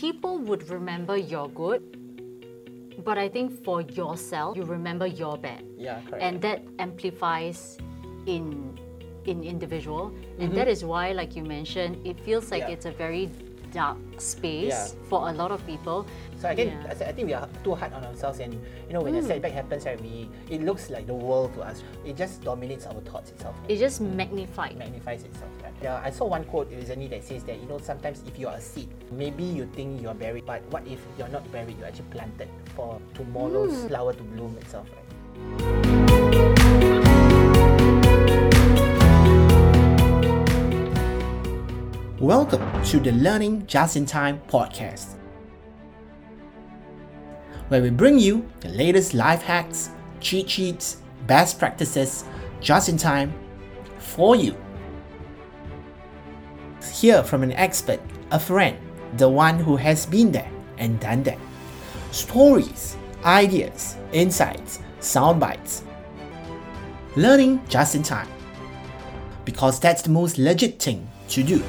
people would remember your good, but I think for yourself, you remember your bad. Yeah, correct. And that amplifies in in individual. And Mm-hmm. that is why, like you mentioned, it feels like Yeah. it's a very dark space Yeah. for a lot of people. So again, Yeah. I th- I think we are too hard on ourselves, and you know when a setback happens, right, we it looks like the world to us. It just dominates our thoughts itself. It just magnified. magnifies itself. Right? Yeah, I saw one quote recently that says that you know sometimes if you are a seed, maybe you think you're buried, but what if you're not buried? You're actually planted for tomorrow's flower to bloom itself. Right? Welcome to the Learning Just in Time podcast, where we bring you the latest life hacks, cheat sheets, best practices just in time for you. Hear from an expert, a friend, the one who has been there and done that. Stories, ideas, insights, sound bites. Learning just in time. Because that's the most legit thing to do.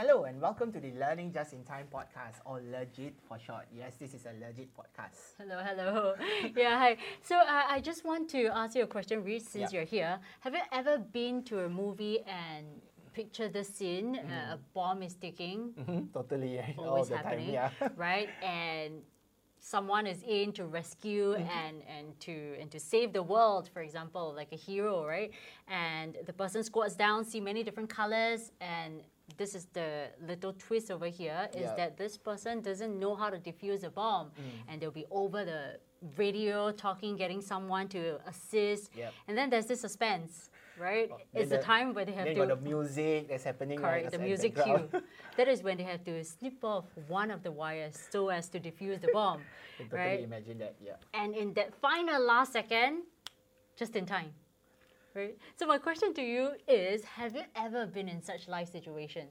Hello and welcome to the Learning Just in Time podcast, or LeJIT for short. Yes, this is a legit podcast. Hello, hello. yeah, hi. So uh, I just want to ask you a question, Reese, since Yeah. you're here. Have you ever been to a movie and picture the scene? Uh, a bomb is ticking, Mhm, totally, yeah, all always the happening, time. Yeah. right? And someone is in to rescue Mm-hmm. and and to and to save the world, for example, like a hero, right? And the person squats down, see many different colors, and this is the little twist over here is Yeah. that this person doesn't know how to defuse a bomb, Mm. and they'll be over the radio talking, getting someone to assist, Yep. and then there's this suspense. Right, oh, Then it's the, the- time where they have Then to got the music that's happening. right, Correct, the music cue. that is when they have to snip off one of the wires so as to defuse the bomb. can totally right? imagine that. Yeah. And in that final last second, just in time. Right? So my question to you is have you ever been in such life situation?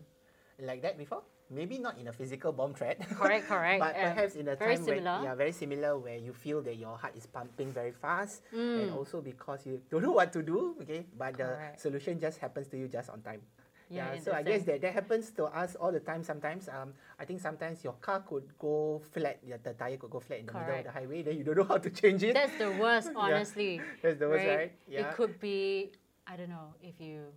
Like that before? Maybe not in a physical bomb threat. Correct, correct. but perhaps in a very time similar. when yeah, very similar where you feel that your heart is pumping very fast, Mm. and also because you don't know what to do. Okay, but the solution just happens to you just on time. Yeah, in so I guess that, that happens to us all the time. Sometimes, um, I think sometimes your car could go flat. Yeah, the tire could go flat in the middle of the highway. Then you don't know how to change it. That's the worst, honestly. That's the worst, right? Yeah. It could be, I don't know, if you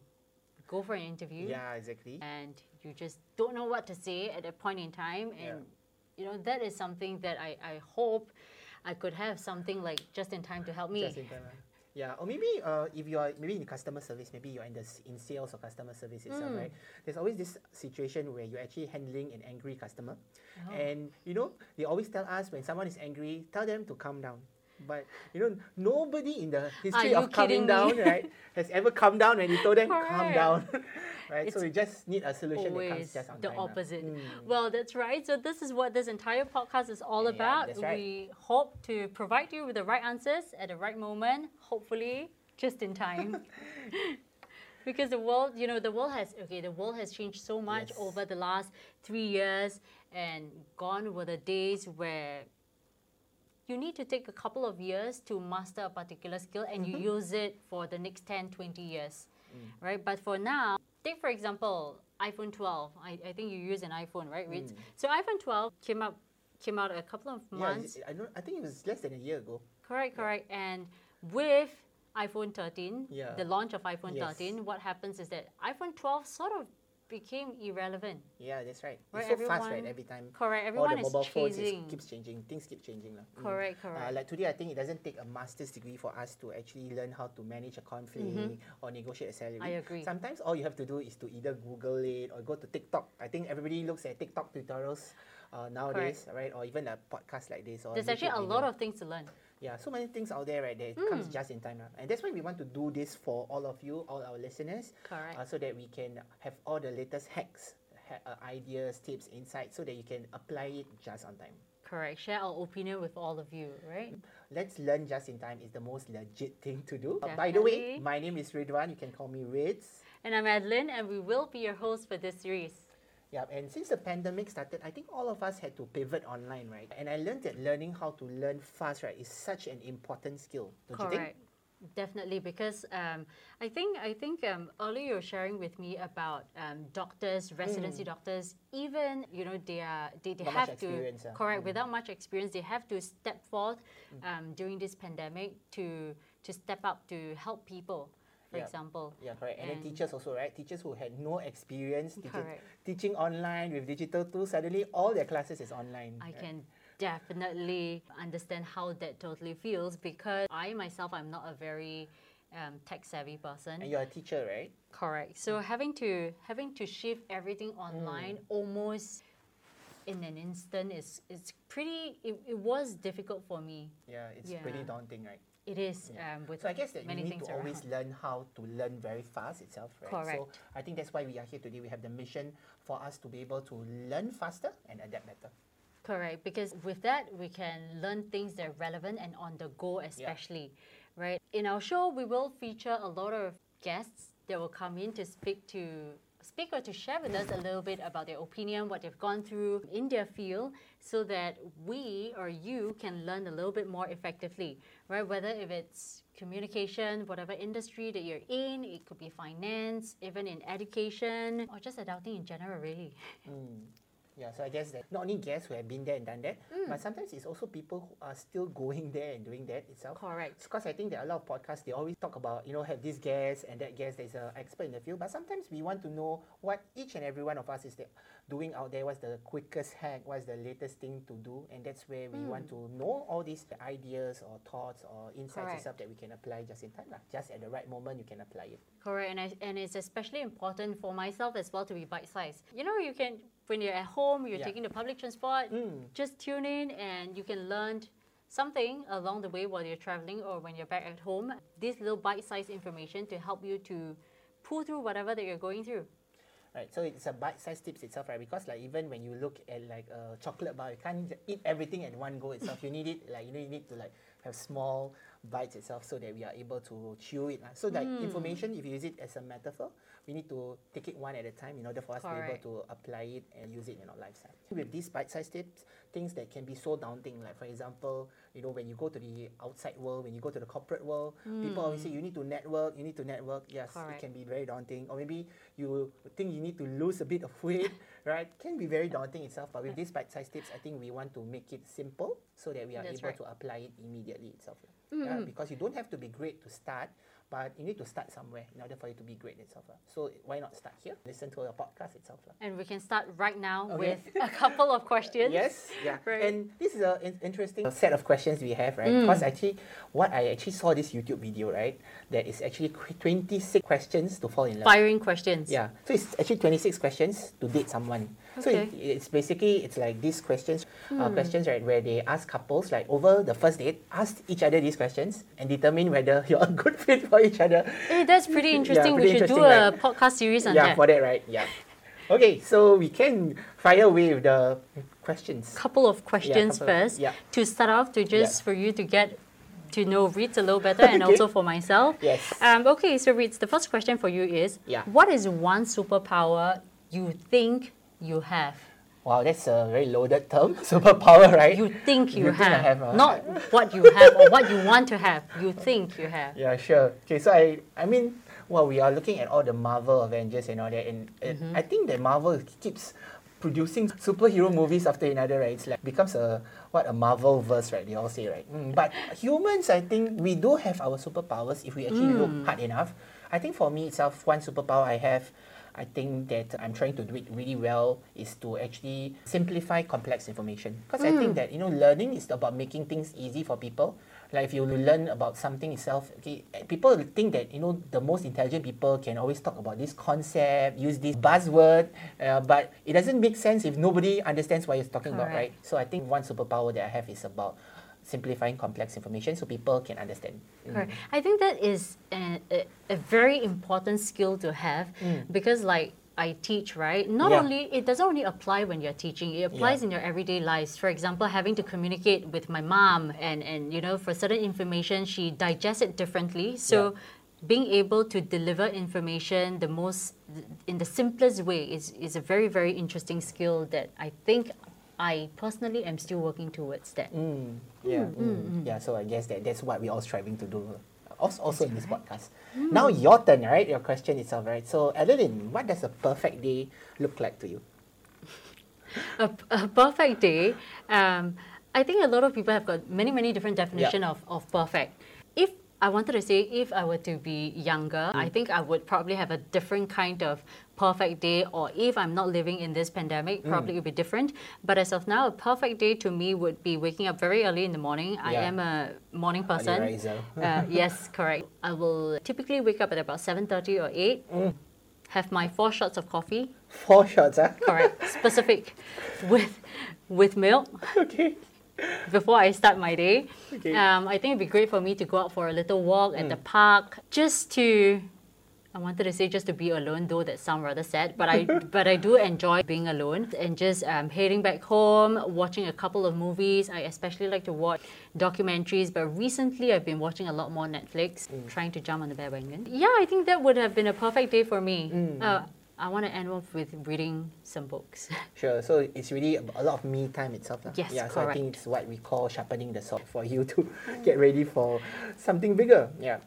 go for an interview. yeah, exactly. and you just don't know what to say at a point in time Yeah. and you know that is something that I, I hope I could have something like just in time to help me Just in time. ah. Yeah, or maybe uh, if you are maybe in customer service, maybe you're in the in sales or customer service itself, right? There's always this situation where you're actually handling an angry customer, Oh. and you know they always tell us when someone is angry, tell them to calm down. But you know nobody in the history of calming down, me? right, has ever calmed down when you told them calm down, right? so we just need a solution that comes just on the time. opposite Mm. well that's right so this is what this entire podcast is all Yeah, about right. we hope to provide you with the right answers at the right moment hopefully just in time because the world you know the world has okay the world has changed so much Yes. over the last three years and gone were the days where you need to take a couple of years to master a particular skill and Mm-hmm. you use it for the next 10 20 years Mm. right but for now take for example iphone 12 i, I think you use an iphone right Rids? so iphone 12 came out came out a couple of Mm. Yeah, months I don't. I think it was less than a year ago. correct correct and with iphone 13 Yeah. the launch of iphone Yes. 13 what happens is that iphone 12 sort of became irrelevant Yeah, that's right. Right, it's so fast, right? Every time. correct Everyone all everyone the mobile phones is, chasing keeps changing. Things keep changing. lah. Mm. correct Uh, correct like today, I think it doesn't take a master's degree for us to actually learn how to manage a conflict or negotiate a salary. Mm-hmm. I agree. Sometimes all you have to do is to either Google it or go to TikTok. I think everybody looks at TikTok tutorials uh, nowadays, right? Or even a podcast like this. Or there's actually a lot of things to learn Yeah, so many things out there, right? That Hmm. comes just in time. And that's why we want to do this for all of you, all our listeners. Correct. Uh, so that we can have all the latest hacks, ha- uh, ideas, tips, insights, so that you can apply it just on time. correct share our opinion with all of you right Let's learn just in time is the most legit thing to do. Uh, by the way, my name is Ridwan. You can call me Rids. And I'm Adeline, and we will be your host for this series. Yeah, and since the pandemic started, I think all of us had to pivot online, right? And I learned that learning how to learn fast, right, is such an important skill. Don't you think? Correct. Definitely, because um, I think I think um, earlier you were sharing with me about um, doctors, residency doctors. Even you know they are they, they Mm. Have to ah. correct without much experience. They have to step forth um, during this pandemic to to step up to help people. For Yeah. example, Yeah, correct. And, then teachers also, right? Teachers who had no experience teaching, teaching online with digital tools, suddenly all their classes is online. I right? can definitely understand how that totally feels because I myself I'm not a very um, tech savvy person. And you're a teacher, right? Correct. So having to having to shift everything online Mm. almost in an instant is is pretty. It, it was difficult for me. Yeah, it's pretty daunting, right? It is um, with So I guess that many you need to always around. learn how to learn very fast itself, right? So Correct. I think that's why we are here today. We have the mission for us to be able to learn faster and adapt better. Correct, because with that we can learn things that are relevant and on the go, especially, right? In our show, we will feature a lot of guests that will come in to speak to speak or to share with us a little bit about their opinion, what they've gone through in their field, so that we or you can learn a little bit more effectively, right? Whether if it's communication, whatever industry that you're in, it could be finance, even in education, or just adulting in general, really. Mm. Yeah, so I guess that not only guests who have been there and done that, Mm. but sometimes it's also people who are still going there and doing that itself. Correct. Because I think there are a lot of podcasts, they always talk about, you know, have this guest and that guest there's an expert in the field. But sometimes we want to know what each and every one of us is doing out there. What's the quickest hack? What's the latest thing to do? And that's where we want to know all these ideas or thoughts or insights Correct. and stuff that we can apply just in time. lah. Just at the right moment, you can apply it. Correct, and, I, and it's especially important for myself as well to be bite sized. You know, you can, when you're at home, you're Yeah. taking the public transport, mm. just tune in and you can learn something along the way while you're traveling or when you're back at home. This little bite sized information to help you to pull through whatever that you're going through. Right, so it's a bite-sized tips itself, right? Because like even when you look at like a chocolate bar, you can't eat everything at one go itself. You need it like you know you need to like have small bites itself so that we are able to chew it. So like hmm. information, if you use it as a metaphor, we need to take it one at a time in order for us Correct. to be able to apply it and use it in our lifestyle. With these bite-sized tips, things that can be so daunting, like for example, you know when you go to the outside world, when you go to the corporate world, people always say hmm. you need to network, you need to network. Yes, Correct. it can be very daunting. Or maybe you think you need to lose a bit of weight, right? Can be very daunting itself. But with these bite-sized tips, I think we want to make it simple so that we are That's able right. to apply it immediately itself. Yeah, because you don't have to be great to start, but you need to start somewhere in order for you to be great itself. lah. So why not start here? Listen to a podcast itself. lah. And we can start right now Okay. with a couple of questions. Yes, yeah. Right. And this is an interesting set of questions we have, right? Mm. Because actually, what I actually saw this YouTube video, right? That is actually 26 questions to fall in love. Firing questions. Yeah. So it's actually 26 questions to date someone. So it, it's basically it's like these questions, uh, Hmm. questions right, where they ask couples like over the first date, ask each other these questions and determine whether you're a good fit for each other. Hey, that's pretty interesting. pretty we should do interesting, a right? podcast series on yeah, that. Yeah, for that, right? Yeah. Okay, so we can fire away with the questions. couple of questions couple of- first yeah. to start off to just Yeah. for you to get to know Rids a little better and also for myself. Yes. Um, okay, so Rids, the first question for you is Yeah. what is one superpower you think you have? Wow, that's a very loaded term. Superpower, right? You think you, You think I have, have, uh, not what you have or what you want to have. You think you have. Yeah, sure. Okay, so I, I mean, well, we are looking at all the Marvel Avengers and all that, and Mm-hmm. I think that Marvel keeps producing superhero movies after another, right? It's like becomes a what a Marvel verse, right? They all say, right? Mm, but humans, I think we do have our superpowers if we actually Mm. look hard enough. I think for me itself, one superpower I have. I think that I'm trying to do it really well is to actually simplify complex information. Because I Mm. think that, you know, learning is about making things easy for people. Like if you learn about something itself, okay, people think that, you know, the most intelligent people can always talk about this concept, use this buzzword, uh, but it doesn't make sense if nobody understands what you're talking about, right? Correct. So I think one superpower that I have is about simplifying complex information so people can understand. Mm. Correct. I think that is a, a, a very important skill to have because, like, I teach, right? Not Mm. Yeah. only, it doesn't only apply when you're teaching, it applies Yeah. in your everyday lives. For example, having to communicate with my mom, and, and you know, for certain information, she digests it differently. So, being able to deliver information the most, in the simplest way is, is a very, very interesting skill that I think I personally am still working towards that. Mm, yeah, mm, yeah. So I guess that that's what we're all striving to do. also, also in this podcast. Now your turn, right? Your question itself, right? So Adeline, what does a perfect day look like to you? a, a perfect day. Um, I think a lot of people have got many, many different definition of, of perfect. If I wanted to say, if I were to be younger, I mm. think I would probably have a different kind of perfect day. Or if I'm not living in this pandemic, mm. probably it would be different. But as of now, a perfect day to me would be waking up very early in the morning. I am a morning person. uh, yes, correct. I will typically wake up at about seven thirty or eight. Mm. Have my four shots of coffee. Four shots, huh? Correct. Specific with with milk okay. Before I start my day. Okay. Um, I think it'd be great for me to go out for a little walk at the park just to. I wanted to say just to be alone, though that sounds rather sad. But I but I do enjoy being alone and just um, heading back home, watching a couple of movies. I especially like to watch documentaries. But recently, I've been watching a lot more Netflix, trying to jump on the bandwagon. Yeah, I think that would have been a perfect day for me. Uh, I want to end off with reading some books. Sure. So it's really a lot of me time itself. lah. Yes, yeah, So I think it's what we call sharpening the sword for you to get ready for something bigger. Yeah.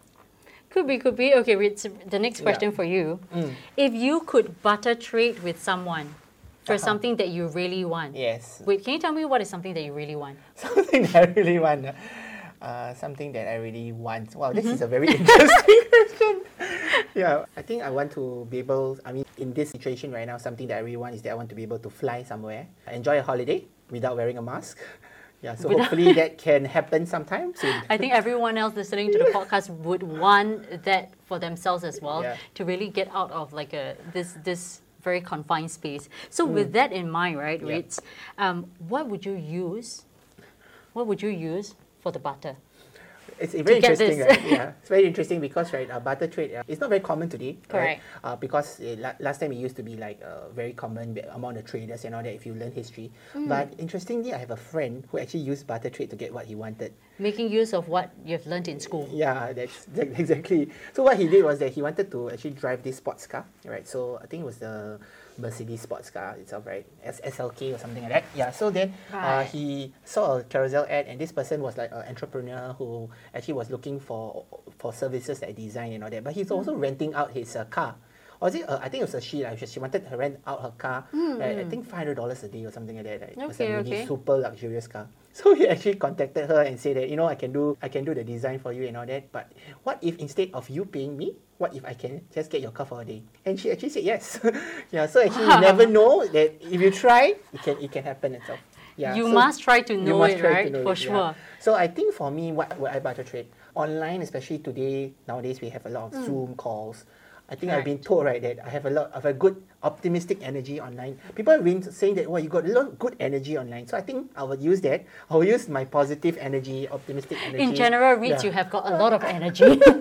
Could be, could be. Okay, the next Yeah. question for you. If you could butter trade with someone for Uh-huh. something that you really want, Yes. wait, can you tell me what is something that you really want? something that I really want. Uh, something that I really want. Wow, this is a very interesting question. Yeah, I think I want to be able. I mean, in this situation right now, something that I really want is that I want to be able to fly somewhere, enjoy a holiday without wearing a mask. Yeah, so Without- hopefully that can happen sometime soon. I think everyone else listening to the podcast would want that for themselves as well Yeah. to really get out of like a this this very confined space. So with that in mind, right, Mm. Yeah. Rids, um, what would you use? What would you use for the butter? It's very interesting, right? Yeah, it's very interesting because right, uh, barter trade. Uh, it's not very common today, right? Correct. Uh, because uh, la- last time it used to be like uh, very common among the traders and all that. If you learn history, Hmm. but interestingly, I have a friend who actually used barter trade to get what he wanted. Making use of what you've learned in school. Yeah, that's that- exactly. So what he did was that he wanted to actually drive this sports car, right? So I think it was the Mercedes sports car itself, right? S- SLK or something like that. Yeah. So then uh, he saw a Carousell ad, and this person was like an entrepreneur who actually was looking for for services like design and all that. But he's also renting out his uh, car. Or is it? Uh, I think it was a she. Like, she wanted to rent out her car. Right? I think five hundred dollars a day or something like that. Right? It was a Okay, really okay. super luxurious car. So he actually contacted her and said that you know I can do I can do the design for you and all that. But what if instead of you paying me, what if I can just get your car for a day? And she actually said yes. yeah. So actually you never know that if you try, it can it can happen itself. Yeah. You so must try to you know must it, try to right? know For it, yeah. sure. So I think for me, what would I barter trade online, especially today nowadays we have a lot of mm. Zoom calls. I think I've been told right that I have a lot of a good optimistic energy online. People have been saying that well you got a lot of good energy online. So I think I will use that. I will use my positive energy, optimistic energy. In general, Rids, Yeah. you have got a lot of energy.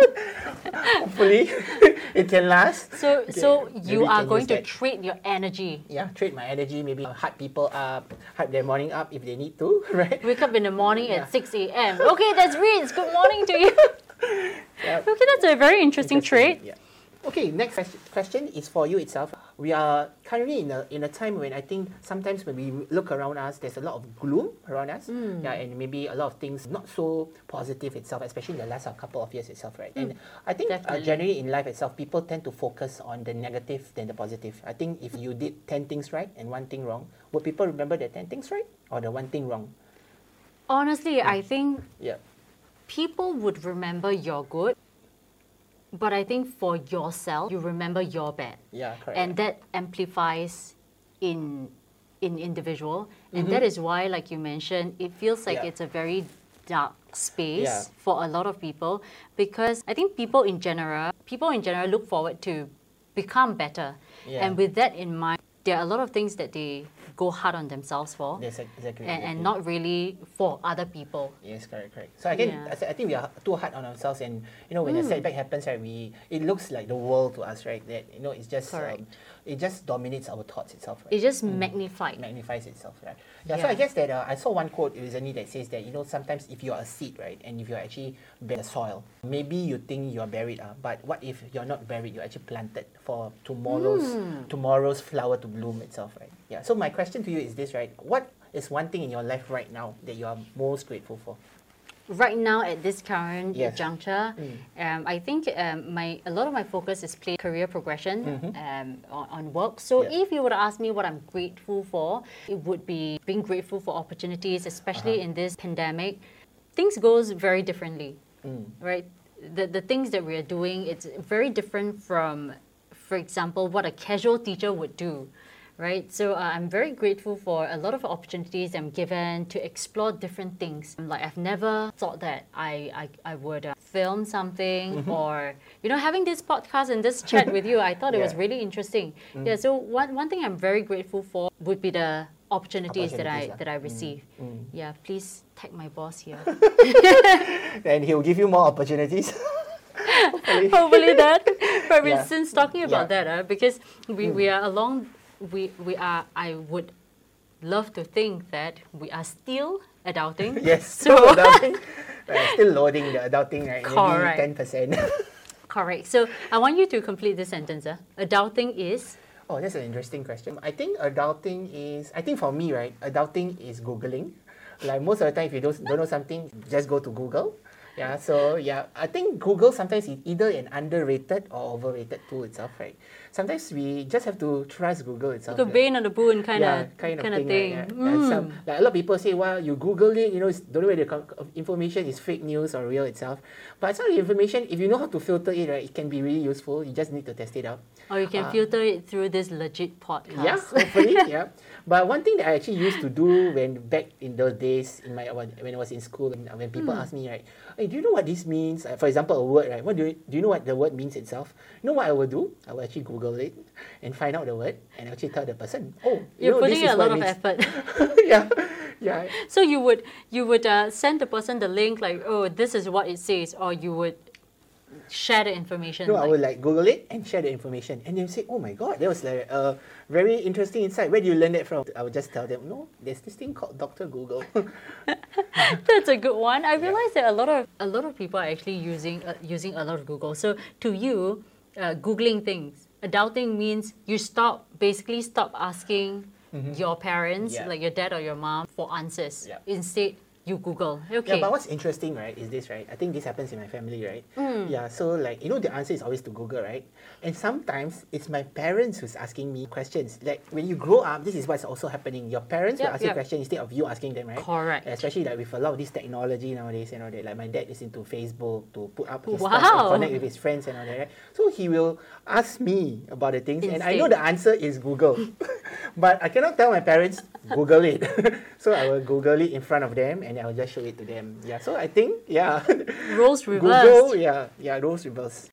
hopefully it can last. so, Okay, so you we are going to that. trade your energy. yeah, trade my energy, maybe hype people up, hype their morning up if they need to, right? Wake up in the morning Yeah. at 6 a.m. Okay, that's Rids. Good morning to you. Yeah. Okay, that's a very interesting, Interesting, trade. Yeah. Okay, next question is for you itself. We are currently in a in a time when I think sometimes when we look around us, there's a lot of gloom around us. Hmm. Yeah, and maybe a lot of things not so positive itself, especially in the last couple of years itself, right? And I think uh. Generally in life itself, people tend to focus on the negative than the positive. I think if you did ten things right and one thing wrong, would people remember the ten things right or the one thing wrong? Honestly, I think Yeah. people would remember your good, but I think for yourself, you remember your bad. Yeah, correct. and that amplifies in in individual and that is why like you mentioned it feels like Mm-hmm. Yeah. it's a very dark space Yeah. for a lot of people because i think people in general people in general look forward to become better Yeah. and with that in mind there are a lot of things that they go hard on themselves for Yes, exactly. and, and not really for other people Yes, correct, correct. So again, Yeah. I think we are too hard on ourselves, and you know when a setback happens, right, we it looks like the world to us, right? That you know it's just um, it just dominates our thoughts itself, right? it just magnified magnifies itself, right? Yeah. So I guess that uh, I saw one quote recently that says that you know sometimes if you are a seed, right, and if you're actually buried the soil, maybe you think you're buried, uh, but what if you're not buried? You're actually planted for tomorrow's tomorrow's flower to bloom itself, right? Yeah. So my question to you is this, right? What is one thing in your life right now that you are most grateful for? right now at this current Yes. juncture, um, I think um, my a lot of my focus is play career progression um, on, on work. So Yeah. if you were to ask me what I'm grateful for, it would be being grateful for opportunities, especially in this pandemic. Things goes very differently, right? The the things that we are doing, it's very different from, for example, what a casual teacher would do right? So uh, I'm very grateful for a lot of opportunities I'm given to explore different things. Like I've never thought that I I, I would uh, film something or you know having this podcast and this chat with you. I thought it was really interesting. Yeah. So one one thing I'm very grateful for would be the opportunities, that I ah. that I receive. Yeah. Please tag my boss here. and he'll give you more opportunities. Hopefully. Hopefully that. But Yeah. since talking about Yeah. that, uh, because we, we are along, we, we are, I would love to think that we are still adulting. yes. So, adulting, right, still loading the adulting, right? Correct. Maybe ten percent. correct. So I want you to complete this sentence. Uh. Adulting is, Oh, that's an interesting question. I think adulting is, I think for me, right, adulting is Googling. Like most of the time, if you don't, don't know something, just go to Google. Yeah, so yeah, I think Google sometimes is either an underrated or overrated tool itself, right? Sometimes we just have to trust Google itself. like a? Bane on the Boon kind yeah, of kind of kind thing. of thing. Yeah. Yeah, some, Mm. like a lot of people say, well, you Google it, you know, it's, don't know whether the information is fake news or real itself. But some of the information, if you know how to filter it, right, it can be really useful. You just need to test it out. Or you can Uh, filter it through this legit podcast. Yeah, hopefully, yeah. But one thing that I actually used to do when back in those days in my when I was in school, when, when people Hmm. ask me right, hey, do you know what this means? Uh, for example, a word, right? What do you, do you know what the word means itself? You know what I will do? I will actually Google it and find out the word and actually tell the person, oh, you You're know, putting a lot of effort. yeah, yeah. so you would you would uh, send the person the link like, oh, this is what it says, or you would share the information. No, I would like Google it and share the information, and they say, "Oh my God, that was like a very interesting insight. Where do you learn that from?" I would just tell them, "No, there's this thing called Doctor Google." That's a good one. I realize that a lot of a lot of people are actually using uh, using a lot of Google. So to you, uh, googling things, adulting means you stop basically stop asking your parents, Mm-hmm. Yeah. like your dad or your mom, for answers. Yeah. Instead, you Google. Okay. Yeah, but what's interesting, right, is this, right? I think this happens in my family, right? Mm. Yeah, so like, you know, the answer is always to Google, right? And sometimes it's my parents who's asking me questions. Like, when you grow up, this is what's also happening. Your parents will Yep, ask you questions instead of you asking them, right? Correct. Especially like with a lot of this technology nowadays and all that. Like, my dad is into Facebook to put up his stuff Wow. and connect with his friends and all that, right? So he will ask me about the things, and I know the answer is Google. but I cannot tell my parents, Google it. so I will Google it in front of them and I'll just show it to them. Yeah, so I think, yeah. Roles Google, reversed. yeah, yeah, roles reversed.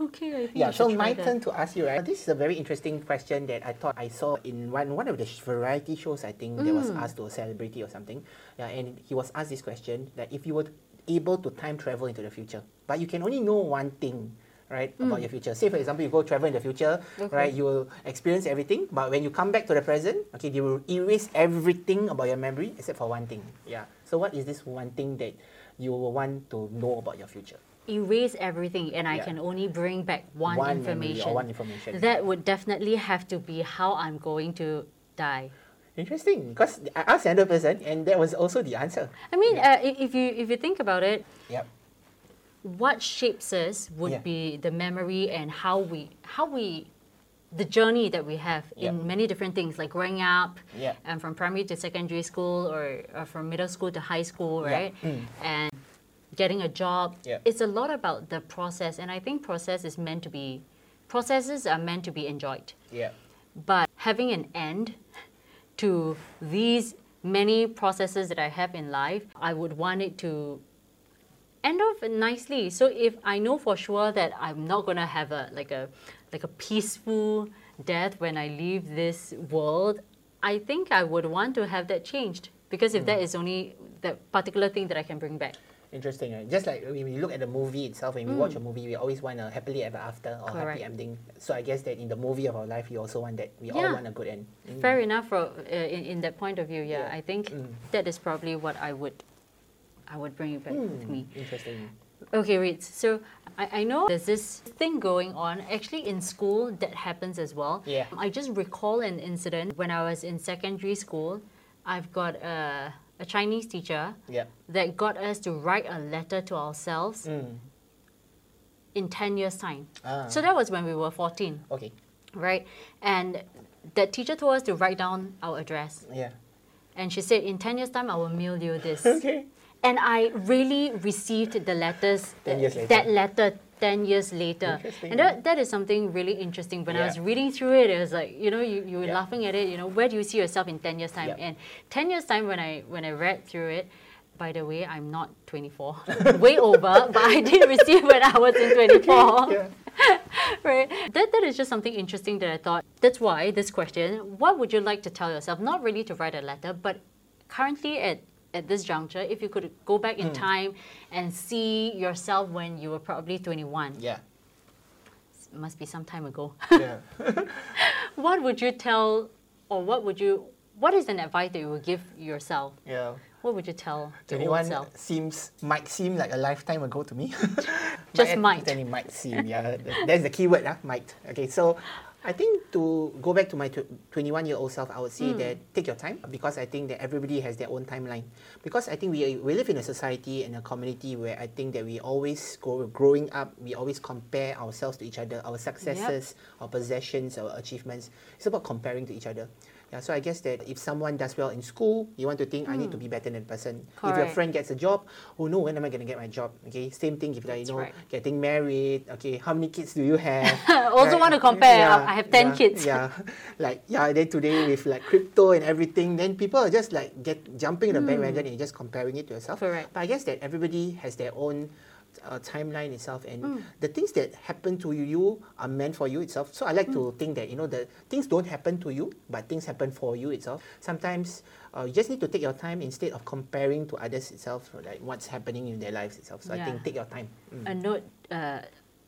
Okay, I think Yeah, so my that. turn to ask you, right? This is a very interesting question that I thought I saw in one, one of the variety shows, I think, that was Mm. asked to a celebrity or something. Yeah, and he was asked this question that if you were able to time travel into the future, but you can only know one thing, right, about your future. Say, for example, you go travel in the future, Mm. Okay. right, you will experience everything, but when you come back to the present, okay, they will erase everything about your memory except for one thing. Yeah. So what is this one thing that you will want to know about your future? Erase everything, and I Yeah. can only bring back one, memory information. or one information. That would definitely have to be how I'm going to die. Interesting, because I asked another person, and that was also the answer. I mean, uh, if you if you think about it, Yep. What shapes us would Yeah. be the memory and how we how we the journey that we have Yep. in many different things like growing up Yep. and from primary to secondary school or, or from middle school to high school right Mm. and getting a job it's a lot about the process and i think process is meant to be processes are meant to be enjoyed Yeah. but having an end to these many processes that I have in life, I would want it to end off nicely. So if I know for sure that I'm not gonna have a like a like a peaceful death when I leave this world, I think I would want to have that changed. Because if that is only that particular thing that I can bring back. Interesting, right? Just like when we look at the movie itself, when we watch a movie, we always want a happily ever after or Mm. Correct. happy ending. So I guess that in the movie of our life, we also want that. We all want a good end. Mm. Fair enough for, uh, in, in that point of view, yeah. Yeah. I think Mm. that is probably what I would I would bring it back with me. Mm, Interesting. Okay, wait. So I, I know there's this thing going on. Actually, in school, that happens as well. Yeah. I just recall an incident when I was in secondary school. I've got a, a a Chinese teacher Yeah. that got us to write a letter to ourselves Mm. in 10 years' time. Ah. So that was when we were 14, Okay. right? And that teacher told us to write down our address. Yeah. And she said, in 10 years' time, I will mail you this. Okay. And I really received the letters, 10 years later. that letter 10 years later. And that, that is something really interesting. When I was reading through it, it was like, you know, you, you were Yeah. laughing at it, you know, where do you see yourself in 10 years' time? Yeah. And 10 years' time, when I, when I read through it, by the way, I'm not 24, way over, but I did receive when I was in 24 Yeah. right? That, that is just something interesting that I thought. That's why this question what would you like to tell yourself? Not really to write a letter, but currently at, at this juncture, if you could go back in hmm. time and see yourself when you were probably 21, Yeah. it must be some time ago. Yeah. what would you tell, or what would you, what is an advice that you would give yourself? yeah. What would you tell the old 21 seems might seem like a lifetime ago to me. Just might. Then it might seem, yeah. That- That's the key word, huh? might. Okay, so I think to go back to my 21 year old self, I would say hmm. that take your time because I think that everybody has their own timeline. Because I think we, we live in a society and a community where I think that we always go growing up, we always compare ourselves to each other, our successes, our possessions, our achievements. It's about comparing to each other. Yeah, so I guess that if someone does well in school, you want to think I need to hmm. be better than person. If your friend gets a job, oh no, when am I going to get my job? Okay, same thing if like, you know right. getting married. Okay, how many kids do you have? Also want to compare. I have 10 yeah, kids. Yeah, like yeah. Then today with like crypto and everything, then people are just like get jumping in the hmm. bandwagon and you're just comparing it to yourself. Correct. But I guess that everybody has their own. Uh, timeline itself and Hmm. the things that happen to you are meant for you itself so i like Hmm. to think that you know the things don't happen to you but things happen for you itself sometimes uh, you just need to take your time instead of comparing to others itself like what's happening in their lives itself so i think take your time Mm. a note, uh,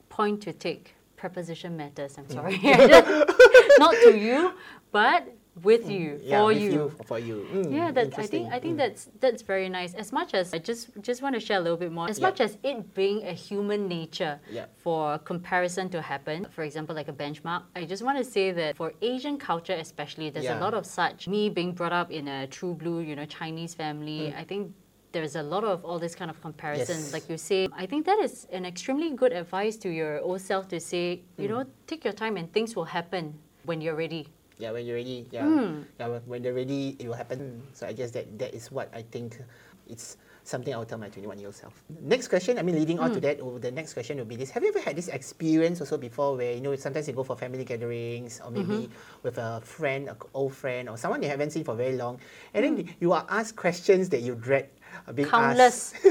point to take. Preposition matters. I'm Mm. sorry. Not to you, but with you, Mm. yeah, for with you. for you Mm, Yeah, that I think I think Mm. that's that's very nice. As much as I just just want to share a little bit more. As Yeah. much as it being a human nature Yeah. for comparison to happen, for example, like a benchmark, I just want to say that for Asian culture especially, there's a lot of such. Me being brought up in a true blue, you know, Chinese family, I think there's a lot of all this kind of comparison. Mm. Yes. Like you say, I think that is an extremely good advice to your old self to say, you Mm. know, take your time and things will happen when you're ready. Yeah, when you're ready. Yeah, Hmm. yeah. when- they're ready, it will happen. So I guess that that is what I think. It's something I will tell my 21 year old self. Next question. I mean, leading on to Hmm. that, oh, the next question will be this: Have you ever had this experience also before, where you know sometimes you go for family gatherings or maybe Mm-hmm. with a friend, a old friend, or someone you haven't seen for very long, and then Hmm. you are asked questions that you dread being Countless.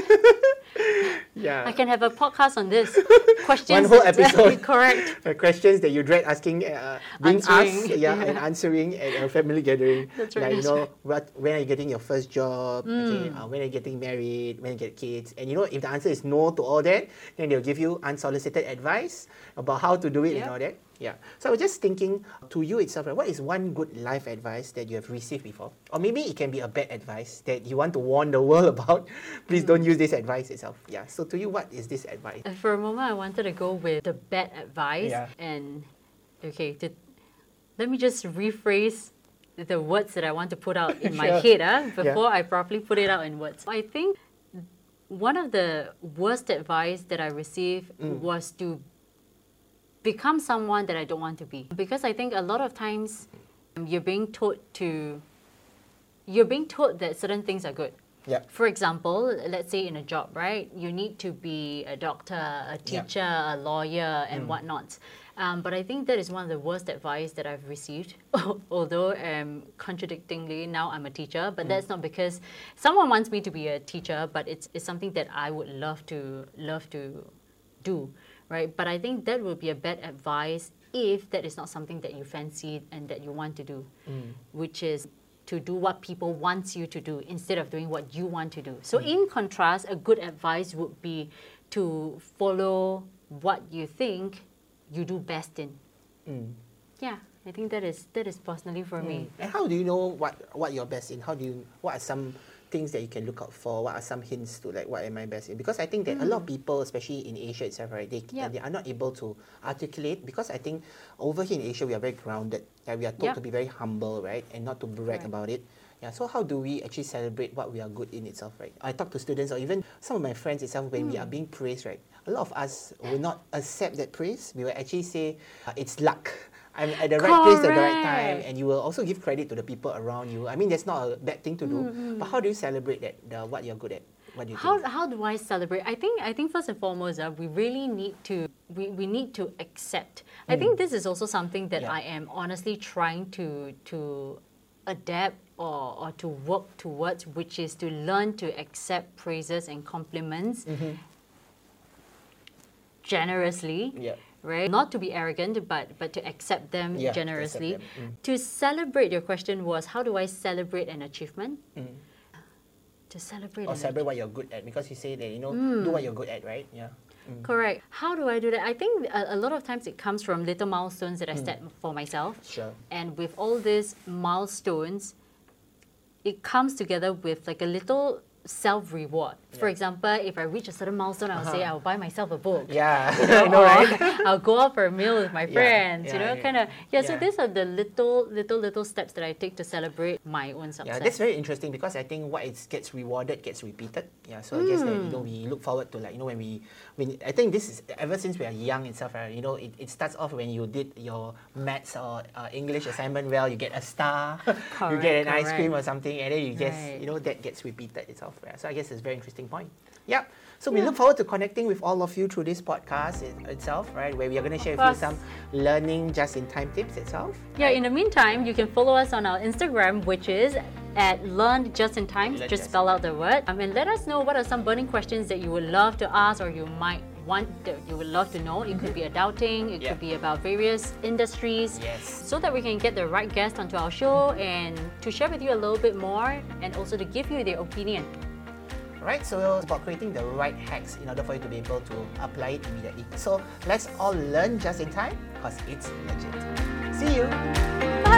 Yeah. I can have a podcast on this. Questions. One whole episode. Correct. Uh, questions that you dread asking, uh, being Answering. asked, yeah, and answering at a family gathering. That's Like, right, you that's know, what, when are you getting your first job? Okay, Mm. uh, when are you getting married? When you get kids? And you know, if the answer is no to all that, then they'll give you unsolicited advice about how to do it and Yep. all that. Yeah. So I was just thinking to you itself, right, what is one good life advice that you have received before? Or maybe it can be a bad advice that you want to warn the world about. Please don't use this advice itself. Yeah. So to you, what is this advice? And for a moment, I wanted to go with the bad advice. Yeah. And okay, to, let me just rephrase the words that I want to put out in my Sure. head uh, before I properly put it out in words. I think one of the worst advice that I received Mm. was to become someone that I don't want to be. Because I think a lot of times um, you're being told to, you're being told that certain things are good. Yeah. For example, let's say in a job, right? You need to be a doctor, a Yeah. teacher, a lawyer, and Mm. whatnot. Um, but I think that is one of the worst advice that I've received. Although, um, contradictingly, now I'm a teacher, Mm. but that's not because someone wants me to be a teacher, but it's, it's something that I would love to love to do, right? But I think that would be a bad advice if that is not something that you fancy and that you want to do, mm. which is to do what people want you to do instead of doing what you want to do. So mm. in contrast, a good advice would be to follow what you think you do best in. Mm. Yeah, I think that is that is personally for me. Mm. And how do you know what, what you're best in? How do you, what are some things that you can look out for? What are some hints to like what am I best in? Because I think that a lot of people, especially in Asia itself, right, they, Yep. they are not able to articulate because I think over here in Asia we are very grounded. Like we are told Yep. to be very humble, right, and not to brag Correct. about it. Yeah, so how do we actually celebrate what we are good in itself, right? I talk to students or even some of my friends itself when we are being praised, right? A lot of us will not accept that praise. We will actually say uh, it's luck. I'm at the right place at the right time, and you will also give credit to the people around you. I mean, that's not a bad thing to do, mm-hmm. but how do you celebrate that the, what you're good at? What do you How, think? how do I celebrate? I think I think first and foremost, uh, we really need to we, we need to accept. I think hmm. this is also something that Yeah. I am honestly trying to to adapt or, or to work towards, which is to learn to accept praises and compliments mm-hmm. generously. Yeah. Right? Not to be arrogant, but but to accept them Yeah, to accept generously. them. Mm. To celebrate, your question was how do I celebrate an achievement? To celebrate Or celebrate what you're good at because you say that you know do what you're good at, right? Yeah. Correct. How do I do that? I think a, a lot of times it comes from little milestones that I Hmm. set for myself. Sure. And with all these milestones, it comes together with like a little self reward. For example, if I reach a certain milestone, I'll say I'll buy myself a book. Yeah, You know, I know, right? I'll go out for a meal with my Yeah, friends. you know, yeah. kind of yeah, So these are the little, little, little steps that I take to celebrate my own success. Yeah, that's very interesting because I think what it gets rewarded gets repeated. Yeah, so I guess that you know Hmm. we look forward to like you know when we when I think this is ever since we are young itself. Right, you know it, it starts off when you did your maths or uh, English assignment well, you get a star, you get an Correct, ice cream or something, and then you just Right. you know that gets repeated itself. Yeah, so I guess it's a very interesting point. Yeah. So we look forward to connecting with all of you through this podcast it, itself, right? Where we are going to share with you some learning just in time tips itself. Yeah, in the meantime, you can follow us on our Instagram, which is at Learn Just in Time. Learn Just spell out the word. Um, and let us know what are some burning questions that you would love to ask or you might want that you would love to know. It could be adulting, it Yeah. could be about various industries. Yes. So that we can get the right guest onto our show and to share with you a little bit more and also to give you their opinion. Right? So it's about creating the right hacks in order for you to be able to apply it immediately. So let's all learn just in time because it's legit. See you.